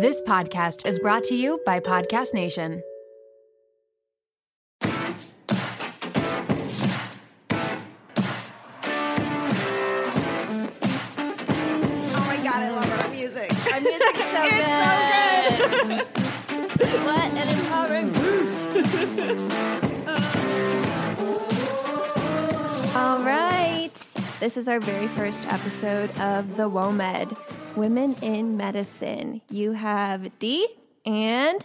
This podcast is brought to you by Podcast Nation. Oh my god, I love our music. Our music's so good. what an empowering All right. This is our very first episode of the WOMED, Women in Medicine. You have D and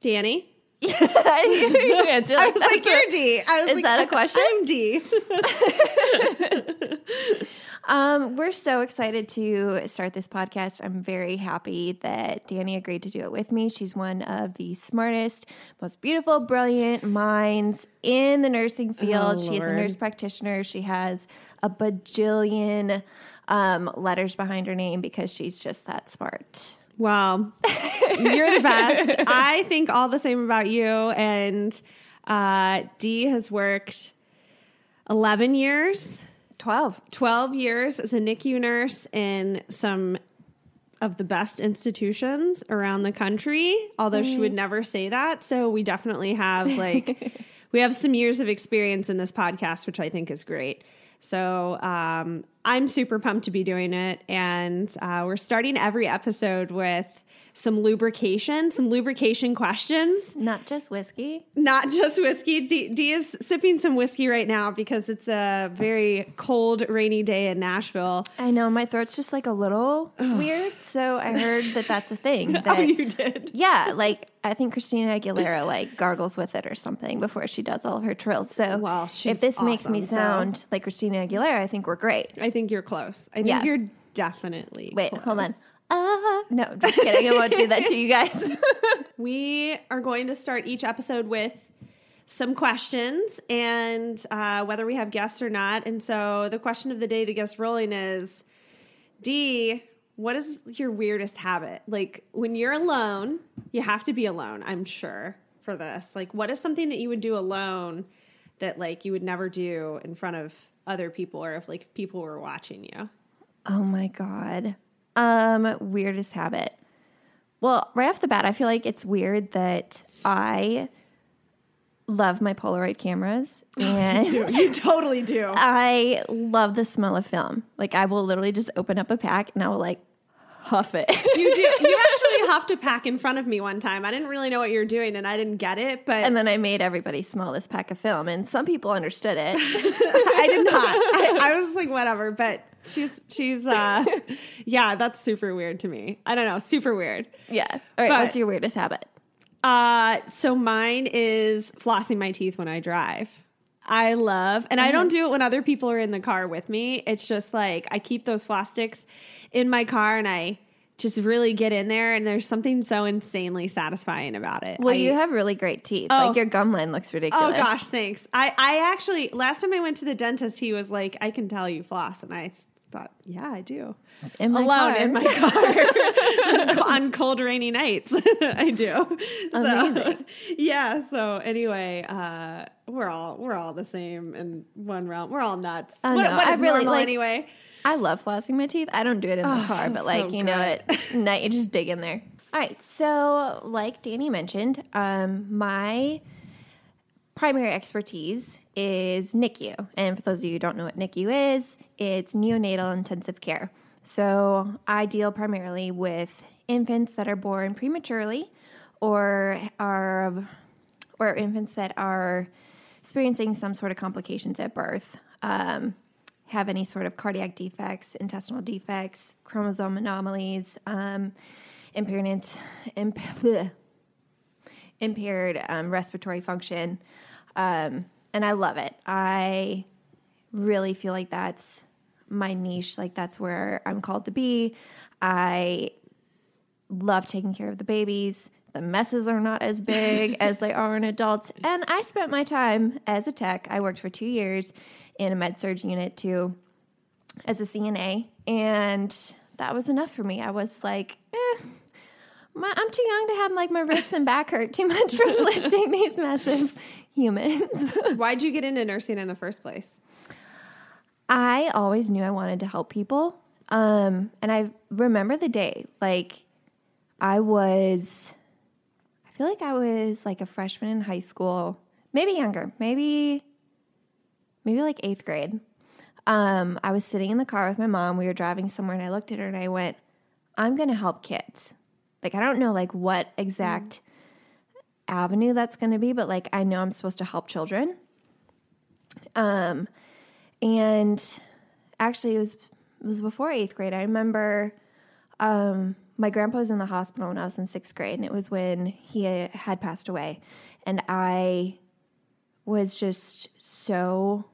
Dani. you answer I like was that. like, you're D. I was Is like, that a question? I'm D. Um, we're so excited to start this podcast. I'm very happy that Dani agreed to do it with me. She's one of the smartest, most beautiful, brilliant minds in the nursing field. she is a nurse practitioner. She has a bajillion um, letters behind her name because she's just that smart. Wow. You're the best. I think all the same about you. And uh, D has worked 11 years, 12. 12 years as a NICU nurse in some of the best institutions around the country, although she would never say that. So we definitely have like, we have some years of experience in this podcast, which I think is great. So um, I'm super pumped to be doing it. And uh, we're starting every episode with some lubrication, some lubrication questions Not just whiskey. not just whiskey. D, D is sipping some whiskey right now because it's a very cold, rainy day in Nashville. I know my throat's just like a little weird. So I heard that that's a thing. Oh, that oh, you did? Yeah, like I think Christina Aguilera like gargles with it or something before she does all of her trills. So if this makes me awesome, so- sound like Christina Aguilera, I think we're great. I think you're close. I think Yeah. you're definitely. Wait, close. hold on. Uh, no, just kidding. I won't do that to you guys. We are going to start each episode with some questions and uh, whether we have guests or not. And so the question of the day to guest rolling is D, what is your weirdest habit? Like when you're alone, you have to be alone, I'm sure, for this. Like, what is something that you would do alone that like you would never do in front of other people or if like people were watching you? oh my god. Um, weirdest habit. Well, right off the bat, I feel like it's weird that I love my Polaroid cameras and You, you totally do. I love the smell of film. Like I will literally just open up a pack and I will like huff it. You do. You actually huffed a pack in front of me one time. I didn't really know what you were doing, and I didn't get it. But and then I made everybody smell this pack of film, and some people understood it. I did not. I, I was just like, whatever. But she's she's uh, yeah, that's super weird to me. I don't know, super weird. yeah. All right. But- what's your weirdest habit? Uh, so mine is flossing my teeth when I drive. I love, and I don't do it when other people are in the car with me. It's just like I keep those floss sticks in my car, and I just really get in there. And there's something so insanely satisfying about it. Well, I- you have really great teeth. Oh. Like your gum line looks ridiculous. Oh gosh, thanks. I I actually last time I went to the dentist, he was like, "I can tell you floss," and I thought, "Yeah, I do." In my Alone car. in my car on cold, rainy nights, I do. So, Amazing. Yeah. So anyway, uh, we're all we're all the same in one realm. We're all nuts. I what, know. what I really, normal like- anyway? I love flossing my teeth. I don't do it in the Oh, car, but like so you know, good. at night you just dig in there. All right. So, like Dani mentioned, um, my primary expertise is NICU, and for those of you who don't know what NICU is, it's neonatal intensive care. So, I deal primarily with infants that are born prematurely, or are or infants that are experiencing some sort of complications at birth, um, have any sort of cardiac defects, intestinal defects, chromosome anomalies, um, impaired, imp- impaired um, respiratory function. Um, and I love it. I really feel like that's my niche. Like that's where I'm called to be. I love taking care of the babies. The messes are not as big as they are in adults. And I spent my time as a tech. I worked for two years in a med surg unit too as a CNA. And that was enough for me. I was like, eh, my, I'm too young to have like my wrists and back hurt too much from lifting these massive humans. Why'd you get into nursing in the first place? I always knew I wanted to help people. Um, and I remember the day, like, I was, I feel like I was like a freshman in high school, maybe younger, maybe, maybe like eighth grade. Um, I was sitting in the car with my mom. We were driving somewhere, and I looked at her and I went, "I'm going to help kids." Like I don't know like what exact avenue that's going to be, but like I know I'm supposed to help children. Um, and actually, it was it was before eighth grade. I remember um, my grandpa was in the hospital when I was in sixth grade, and it was when he had passed away, and I was just so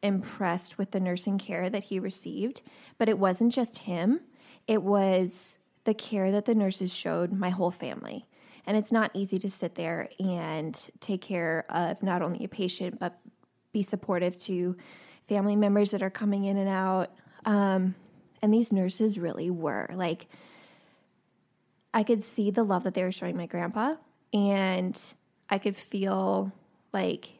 impressed with the nursing care that he received. But it wasn't just him; it was the care that the nurses showed my whole family. And it's not easy to sit there and take care of not only a patient, but be supportive to family members that are coming in and out. Um, and these nurses really were like, I could see the love that they were showing my grandpa, and I could feel like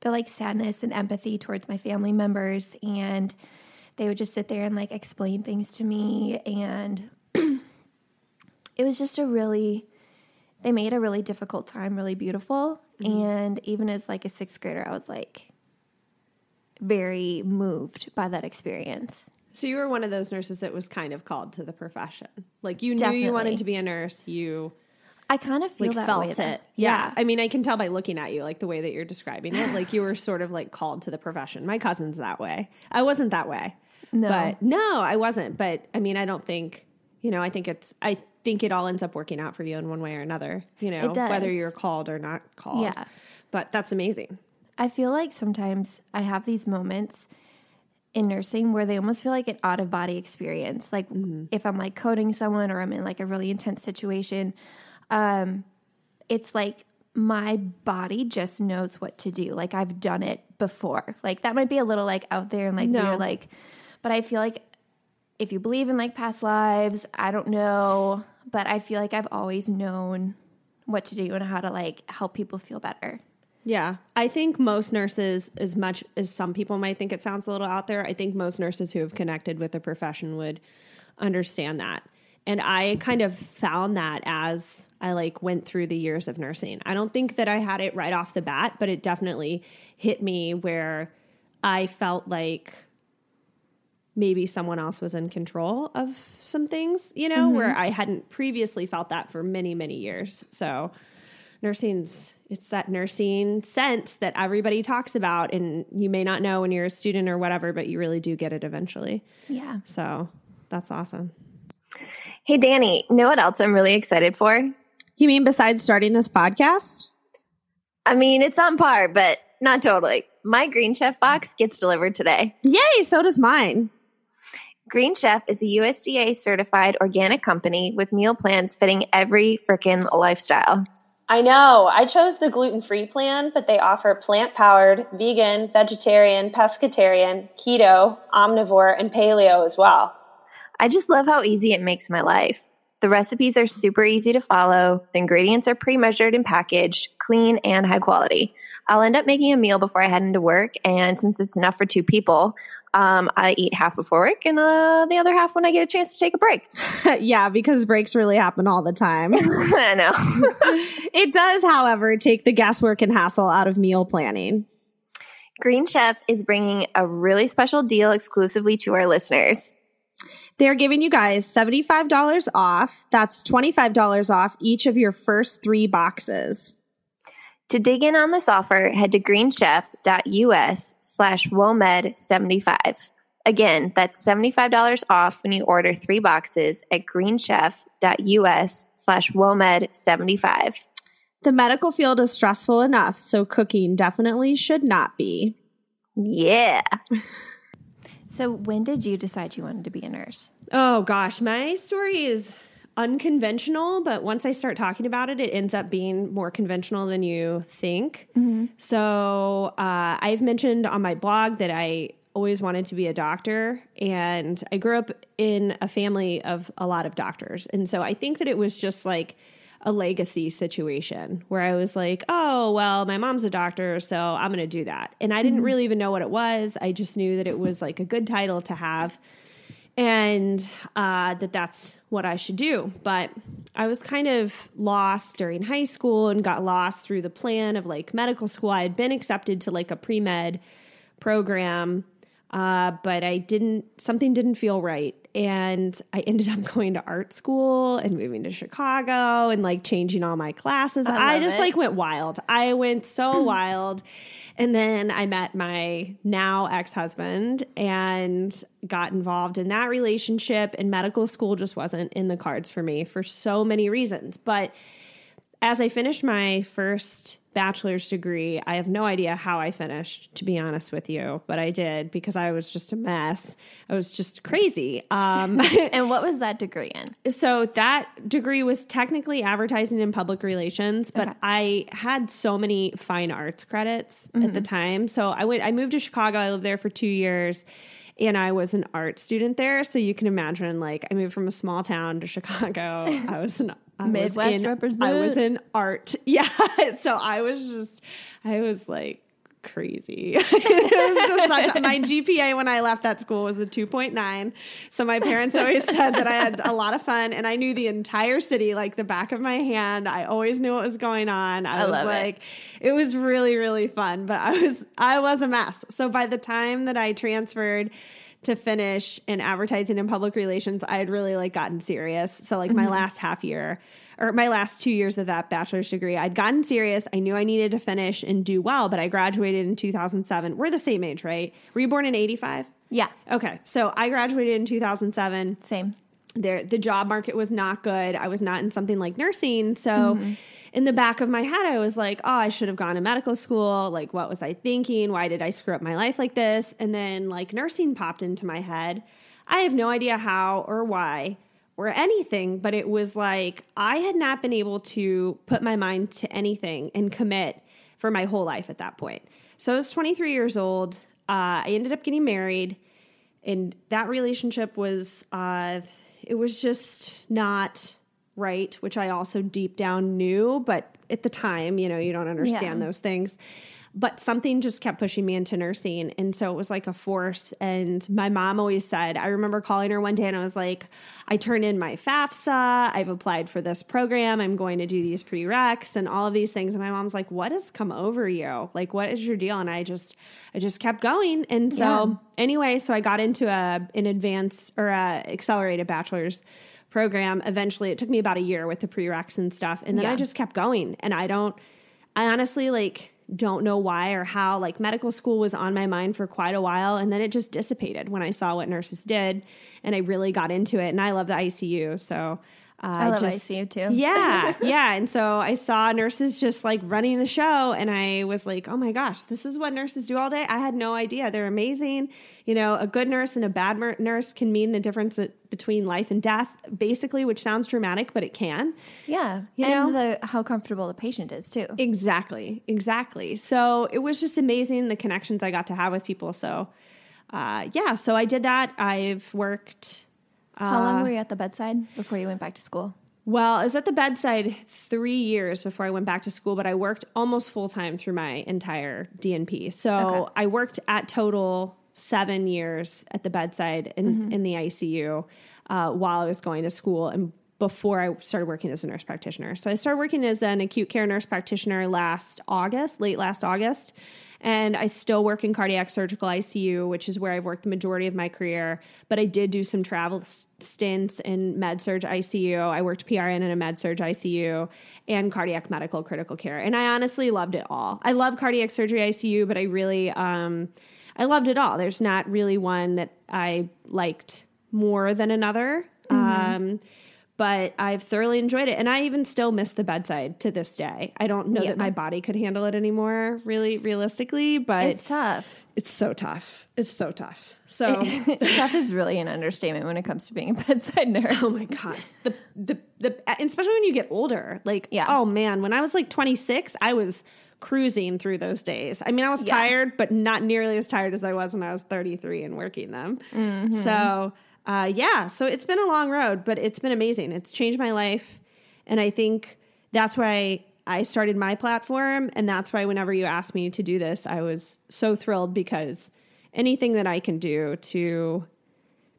the like sadness and empathy towards my family members. And they would just sit there and like explain things to me. And it was just a really they made a really difficult time really beautiful mm-hmm. and even as like a sixth grader i was like very moved by that experience so you were one of those nurses that was kind of called to the profession like you Definitely. knew you wanted to be a nurse you I kind of feel like that felt way, it. Yeah. yeah. I mean, I can tell by looking at you, like the way that you're describing it, like you were sort of like called to the profession. My cousin's that way. I wasn't that way. No. But no, I wasn't. But I mean, I don't think, you know, I think it's, I think it all ends up working out for you in one way or another, you know, whether you're called or not called. Yeah. But that's amazing. I feel like sometimes I have these moments in nursing where they almost feel like an out of body experience. Like mm-hmm. if I'm like coding someone or I'm in like a really intense situation, um, it's like my body just knows what to do. Like I've done it before. Like that might be a little like out there and like no. weird, like, but I feel like if you believe in like past lives, I don't know but I feel like I've always known what to do and how to like help people feel better. Yeah. I think most nurses, as much as some people might think it sounds a little out there, I think most nurses who have connected with the profession would understand that. And I kind of found that as I like went through the years of nursing. I don't think that I had it right off the bat, but it definitely hit me where I felt like maybe someone else was in control of some things, you know, mm-hmm. where I hadn't previously felt that for many, many years. So nursing's it's that nursing sense that everybody talks about and you may not know when you're a student or whatever, but you really do get it eventually. Yeah. So that's awesome. Hey Dani, know what else I'm really excited for? You mean besides starting this podcast? I mean, it's on par, but not totally. My Green Chef box gets delivered today. Yay, so does mine. Green Chef is a USDA certified organic company with meal plans fitting every frickin' lifestyle. I know. I chose the gluten free plan, but they offer plant powered, vegan, vegetarian, pescatarian, keto, omnivore, and paleo as well. I just love how easy it makes my life. The recipes are super easy to follow, the ingredients are pre measured and packaged, clean and high quality. I'll end up making a meal before I head into work, and since it's enough for two people, um, I eat half before work and uh, the other half when I get a chance to take a break. yeah, because breaks really happen all the time. I know. it does, however, take the guesswork and hassle out of meal planning. Green Chef is bringing a really special deal exclusively to our listeners. They're giving you guys $75 off. That's $25 off each of your first three boxes. To dig in on this offer, head to greenchef.us slash WOMED75. Again, that's $75 off when you order three boxes at greenchef.us slash WOMED75. The medical field is stressful enough, so cooking definitely should not be. Yeah. so, when did you decide you wanted to be a nurse? Oh, gosh. My story is unconventional, but once I start talking about it, it ends up being more conventional than you think. Mm-hmm. So uh, I've mentioned on my blog that I always wanted to be a doctor, and I grew up in a family of a lot of doctors. And so I think that it was just like, a legacy situation where I was like, oh, well, my mom's a doctor, so I'm going to do that. And I didn't mm-hmm. really even know what it was. I just knew that it was like a good title to have and uh, that that's what I should do. But I was kind of lost during high school and got lost through the plan of like medical school. I had been accepted to like a pre med program, uh, but I didn't, something didn't feel right. And I ended up going to art school and moving to Chicago and like changing all my classes. I, love just it. like went wild. I went so wild. And then I met my now ex husband and got involved in that relationship. And medical school just wasn't in the cards for me for so many reasons. But as I finished my first bachelor's degree, I have no idea how I finished, to be honest with you, but I did because I was just a mess. I was just crazy. Um, And what was that degree in? so that degree was technically advertising and public relations, but Okay. I had so many fine arts credits at the time. So I went I moved to Chicago. I lived there for 2 years and I was an art student there, so you can imagine like I moved from a small town to Chicago. I was an I was Midwest in, represent. I was in art. Yeah. So I was just I was like crazy. it was just such my GPA when I left that school was a 2.9. So my parents always said that I had a lot of fun and I knew the entire city like the back of my hand. I always knew what was going on. I, I was love it. like it was really really fun, but I was I was a mess. So by the time that I transferred to finish in advertising and public relations, I had really like gotten serious. So like my mm-hmm. last half year or my last two years of that bachelor's degree, I'd gotten serious. I knew I needed to finish and do well, but I graduated in 2007. We're the same age, right? Were you born in 85? Yeah, Okay. So I graduated in 2007 same. there the job market was not good. I was not in something like nursing. So mm-hmm. In the back of my head I was like, "Oh, I should have gone to medical school. Like what was I thinking? Why did I screw up my life like this?" And then like nursing popped into my head. I have no idea how or why or anything, but it was like I had not been able to put my mind to anything and commit for my whole life at that point. So I was 23 years old. Uh, I ended up getting married and that relationship was uh it was just not right which i also deep down knew but at the time you know you don't understand Yeah. those things. But something just kept pushing me into nursing. And so it was like a force. And my mom always said i remember calling her one day and i was like i turned in my fafsa. I've applied for this program. I'm going to do these prereqs and all of these things. And my mom's like what has come over you? Like what is your deal? And i just i just kept going. And so Yeah. anyway, so I got into a an advanced or a accelerated bachelor's program. Eventually, it took me about a year with the prereqs and stuff, and then I just kept going. And I don't, I honestly like don't know why or how. Like medical school was on my mind for quite a while, and then it just dissipated when I saw what nurses did, and I really got into it. And I love the ICU, so. I love just- ICU too. Yeah, yeah. And so I saw nurses just like running the show, and I was like, oh my gosh, this is what nurses do all day. I had no idea. They're amazing. You know, a good nurse and a bad nurse can mean the difference between life and death, basically, which sounds dramatic, but it can. Yeah, You and know? the how comfortable the patient is too. Exactly, exactly. So it was just amazing the connections I got to have with people. So, uh, yeah, so I did that. I've worked. How uh, long were you at the bedside before you went back to school? Well, I was at the bedside three years before I went back to school, but I worked almost full time through my entire DNP. So Okay. I worked at total seven years at the bedside in, in the ICU uh, while I was going to school and before I started working as a nurse practitioner. So I started working as an acute care nurse practitioner last August, late last August. And I still work in cardiac surgical ICU, which is where I've worked the majority of my career. But I did do some travel stints in med surg ICU. I worked PRN in a med surg ICU and cardiac medical critical care. And I honestly loved it all. I love cardiac surgery ICU, but I really, um, I loved it all. There's not really one that I liked more than another. Um, but I've thoroughly enjoyed it. And I even still miss the bedside to this day. I don't know Yeah. that my body could handle it anymore, really realistically, but It's tough. it's so tough. It's so tough. So, tough is really an understatement when it comes to being a bedside nurse. oh my god, the the the especially when you get older, like Yeah. oh man, when I was like 26, I was cruising through those days. I mean, I was Yeah. tired, but not nearly as tired as I was when I was 33 and working them. Mm-hmm. So, uh, yeah, so it's been a long road, but it's been amazing. It's changed my life, and I think that's why I started my platform, and that's why whenever you asked me to do this, I was so thrilled because anything that I can do to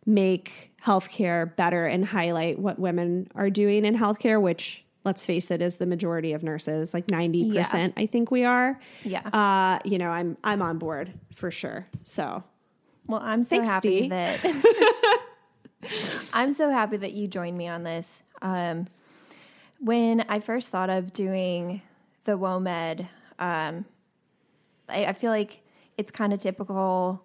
make healthcare better and highlight what women are doing in healthcare, which let's face it is the majority of nurses, like 90% Yeah. I think we are. Yeah. Uh, you know, I'm I'm on board for sure. So Well, I'm so Thanks, happy D. that I'm so happy that you joined me on this. Um, when I first thought of doing the WOMED, um, I, I feel like it's kind of typical.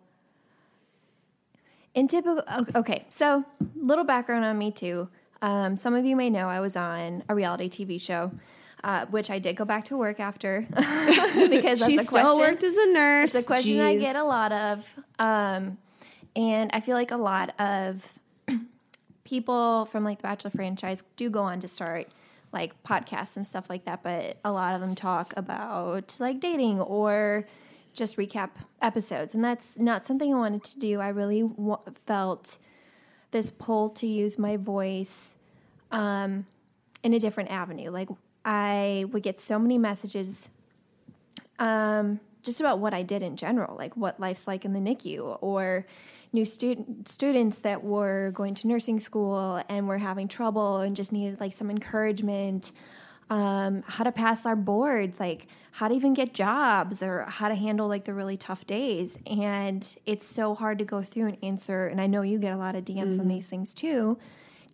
In typical, okay, so little background on me too. Um, some of you may know I was on a reality TV show, uh, which I did go back to work after because she still question. worked as a nurse. It's a question I get a lot of. Um, and I feel like a lot of people from like the Bachelor franchise do go on to start like podcasts and stuff like that, but a lot of them talk about like dating or just recap episodes. And that's not something I wanted to do. I really w- felt this pull to use my voice um, in a different avenue. Like, I would get so many messages um, just about what I did in general, like what life's like in the NICU, or new student students that were going to nursing school and were having trouble and just needed like some encouragement. Um, how to pass our boards, like how to even get jobs, or how to handle like the really tough days. And it's so hard to go through and answer. And I know you get a lot of DMs on these things too,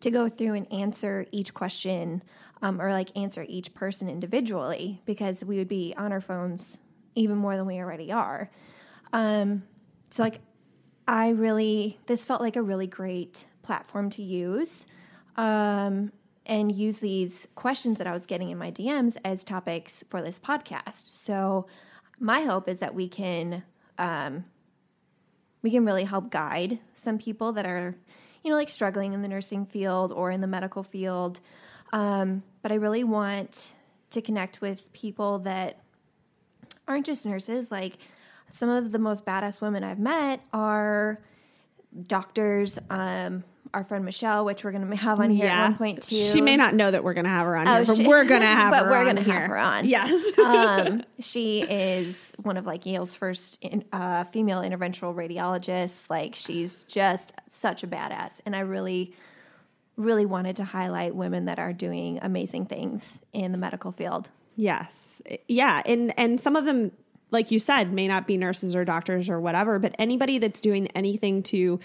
to go through and answer each question um, or like answer each person individually because we would be on our phones even more than we already are. Um, so like I really this felt like a really great platform to use. Um, and use these questions that I was getting in my DMs as topics for this podcast. So, my hope is that we can um, we can really help guide some people that are, you know, like struggling in the nursing field or in the medical field. Um, but I really want to connect with people that aren't just nurses. Like some of the most badass women I've met are doctors. Um, our friend Michelle, which we're going to have on here at one point too. She may not know that we're going to have her on Oh, here, but she- we're going to have but her we're on gonna have her on. Yes. um, she is one of like Yale's first in, uh, female interventional radiologists. Like she's just such a badass, and I really, really wanted to highlight women that are doing amazing things in the medical field. Yes. Yeah. And and some of them, like you said, may not be nurses or doctors or whatever, but anybody that's doing anything to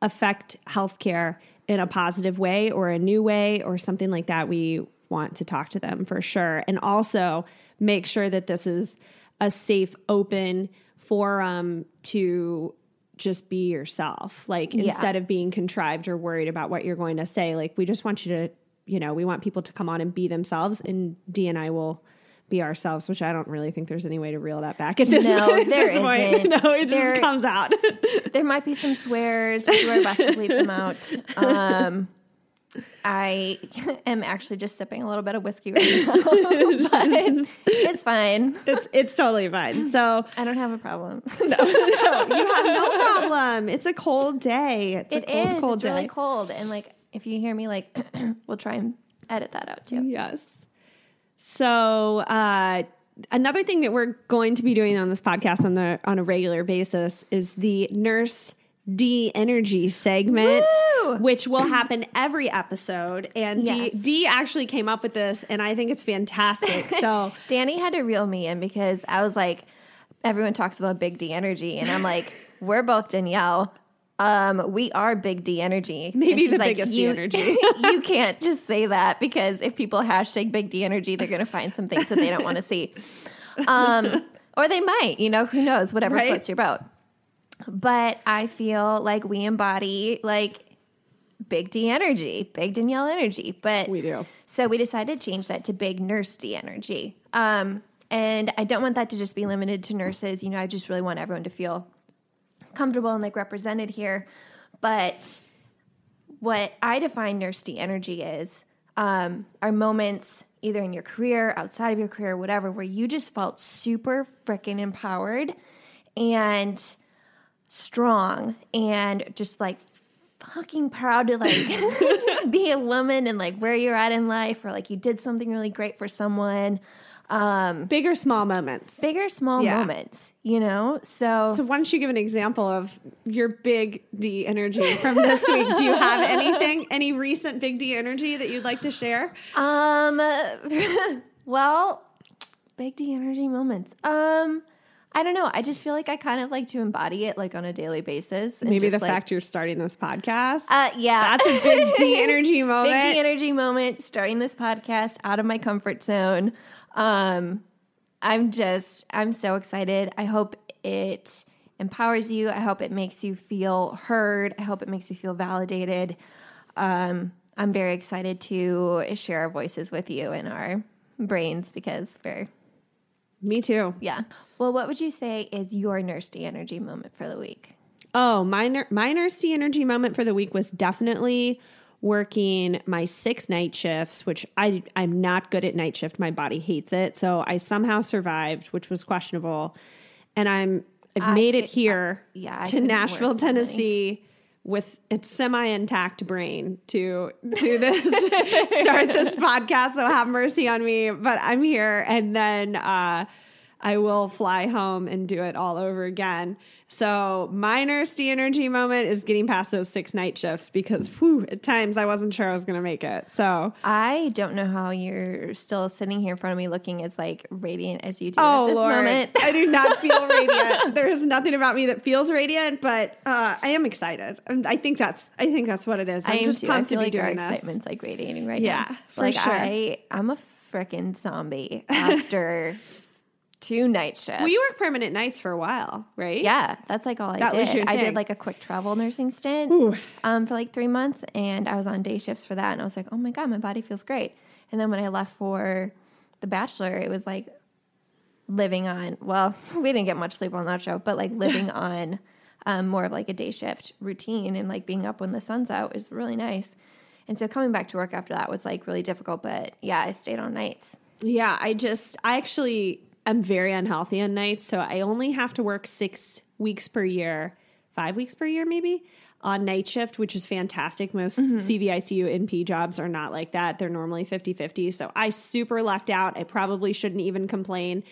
affect healthcare in a positive way or a new way or something like that, we want to talk to them for sure. And also make sure that this is a safe, open forum to just be yourself. Like Yeah. instead of being contrived or worried about what you're going to say, like we just want you to, you know, we want people to come on and be themselves and D and I will be ourselves, which I don't really think there's any way to reel that back at this, No, at there this point. No, it just comes out. There might be some swears. We do our best to leave them out. Um, I am actually just sipping a little bit of whiskey right now, but it's fine. it's it's totally fine. So I don't have a problem. no, no, you have no problem. It's a cold day. It's It a cold, is. cold It's day. really cold, and like if you hear me, like we'll try and edit that out too. Yes. So uh, another thing that we're going to be doing on this podcast on the on a regular basis is the nurse D energy segment, Woo! which will happen every episode. And Yes. D, D actually came up with this, and I think it's fantastic. So Dani had to reel me in because I was like, everyone talks about Big D energy, and I'm like, we're both Danielle. Um, we are Big D energy. Maybe the like, biggest D you, energy." you can't just say that because if people hashtag Big D energy, they're going to find some things that they don't want to see. Um, or they might, you know, who knows, whatever Right? floats your boat. But I feel like we embody like Big D energy, Big Danielle energy. But We do. So we decided to change that to Big Nurse D energy. Um, and I don't want that to just be limited to nurses. You know, I just really want everyone to feel comfortable and like represented here. But what I define nurse energy is um, are moments either in your career, outside of your career, whatever, where you just felt super freaking empowered and strong and just like fucking proud to like be a woman and like where you're at in life or like you did something really great for someone Um, Big or small moments. big or small Yeah. moments, you know? So, So why don't you give an example of your big D energy from this week? Do you have anything, any recent big D energy that you'd like to share? um, well, big D energy moments. Um, I don't know. I just feel like I kind of like to embody it like on a daily basis. and Maybe the like- fact you're starting this podcast. Uh, yeah. That's a big D energy moment. Big D energy moment, starting this podcast out of my comfort zone. Um, I'm just, I'm so excited. I hope it empowers you. I hope it makes you feel heard. I hope it makes you feel validated. Um, I'm very excited to share our voices with you and our brains because we're, Me too. yeah. Well, what would you say is your nurse energy moment for the week? Oh, my ner- my nurse energy moment for the week was definitely working my six night shifts, which I I'm not good at night shift. My body hates it, so I somehow survived, which was questionable. And I'm I've made it here yeah, I to Nashville. Tennessee. With a semi intact brain to do this, start this podcast. So have mercy on me, but I'm here, and then uh, I will fly home and do it all over again. So my nurse D energy moment is getting past those six night shifts because whew, at times I wasn't sure I was going to make it. So I don't know how you're still sitting here in front of me looking as like radiant as you do oh at this lord, moment. I do not feel radiant. There's nothing about me that feels radiant, but uh, I am excited. And I think that's I think that's what it is. I'm I am just too. Pumped to be like our doing this. excitement's like radiating right Yeah, now. for like sure. I, I'm a freaking zombie after two night shifts. Well, you work permanent nights for a while, right? Yeah, that's like all I That did. I did like a quick travel nursing stint um, for like three months, and I was on day shifts for that. And I was like, oh my god, my body feels great. And then when I left for The Bachelor, it was like living on. Well, we didn't get much sleep on that show, but like living on um, more of like a day shift routine and like being up when the sun's out is really nice. And so coming back to work after that was like really difficult. But yeah, I stayed on nights. Yeah, I just I actually am very unhealthy on nights, so I only have to work 6 weeks per year, 5 weeks per year maybe on night shift, which is fantastic. Most mm-hmm. CVICU NP jobs are not like that. They're normally 50/50. So I super lucked out. I probably shouldn't even complain,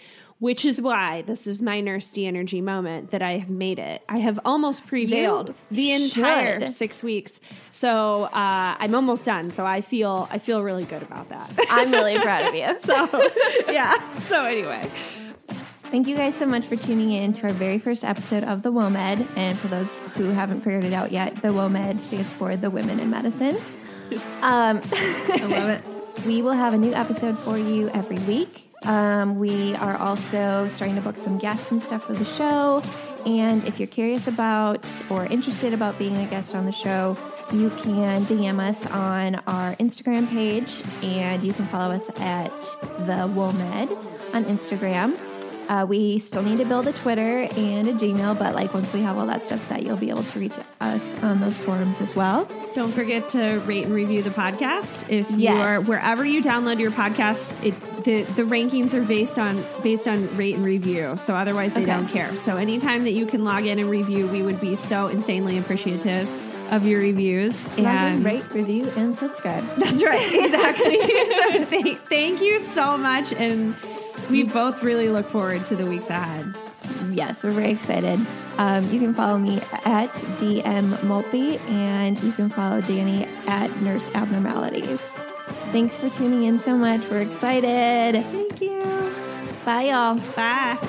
which is why this is my nurse D energy moment that I have made it. I have almost prevailed the entire should. 6 weeks. So, uh, I'm almost done. So I feel I feel really good about that. I'm really proud of you. so yeah. So anyway, Thank you guys so much for tuning in to our very first episode of the WOMED. And for those who haven't figured it out yet, the WOMED stands for the Women in Medicine. Um, I love it. we will have a new episode for you every week. Um, we are also starting to book some guests and stuff for the show. And if you're curious about or interested about being a guest on the show, you can DM us on our Instagram page and you can follow us at the WOMED on Instagram. Uh, we still need to build a Twitter and a Gmail, but like once we have all that stuff set, you'll be able to reach us on those forums as well. Don't forget to rate and review the podcast. If you Yes. are wherever you download your podcast, it the, the rankings are based on based on rate and review. So otherwise they Okay. don't care. So anytime that you can log in and review, we would be so insanely appreciative of your reviews. And rate, review, and subscribe. that's right, exactly. so thank, thank you so much, and we both really look forward to the weeks ahead. Yes, we're very excited. Um, you can follow me at DM Mulpy and you can follow Dani at Nurse Abnormalities. Thanks for tuning in so much. We're excited. Thank you. Bye, y'all. Bye.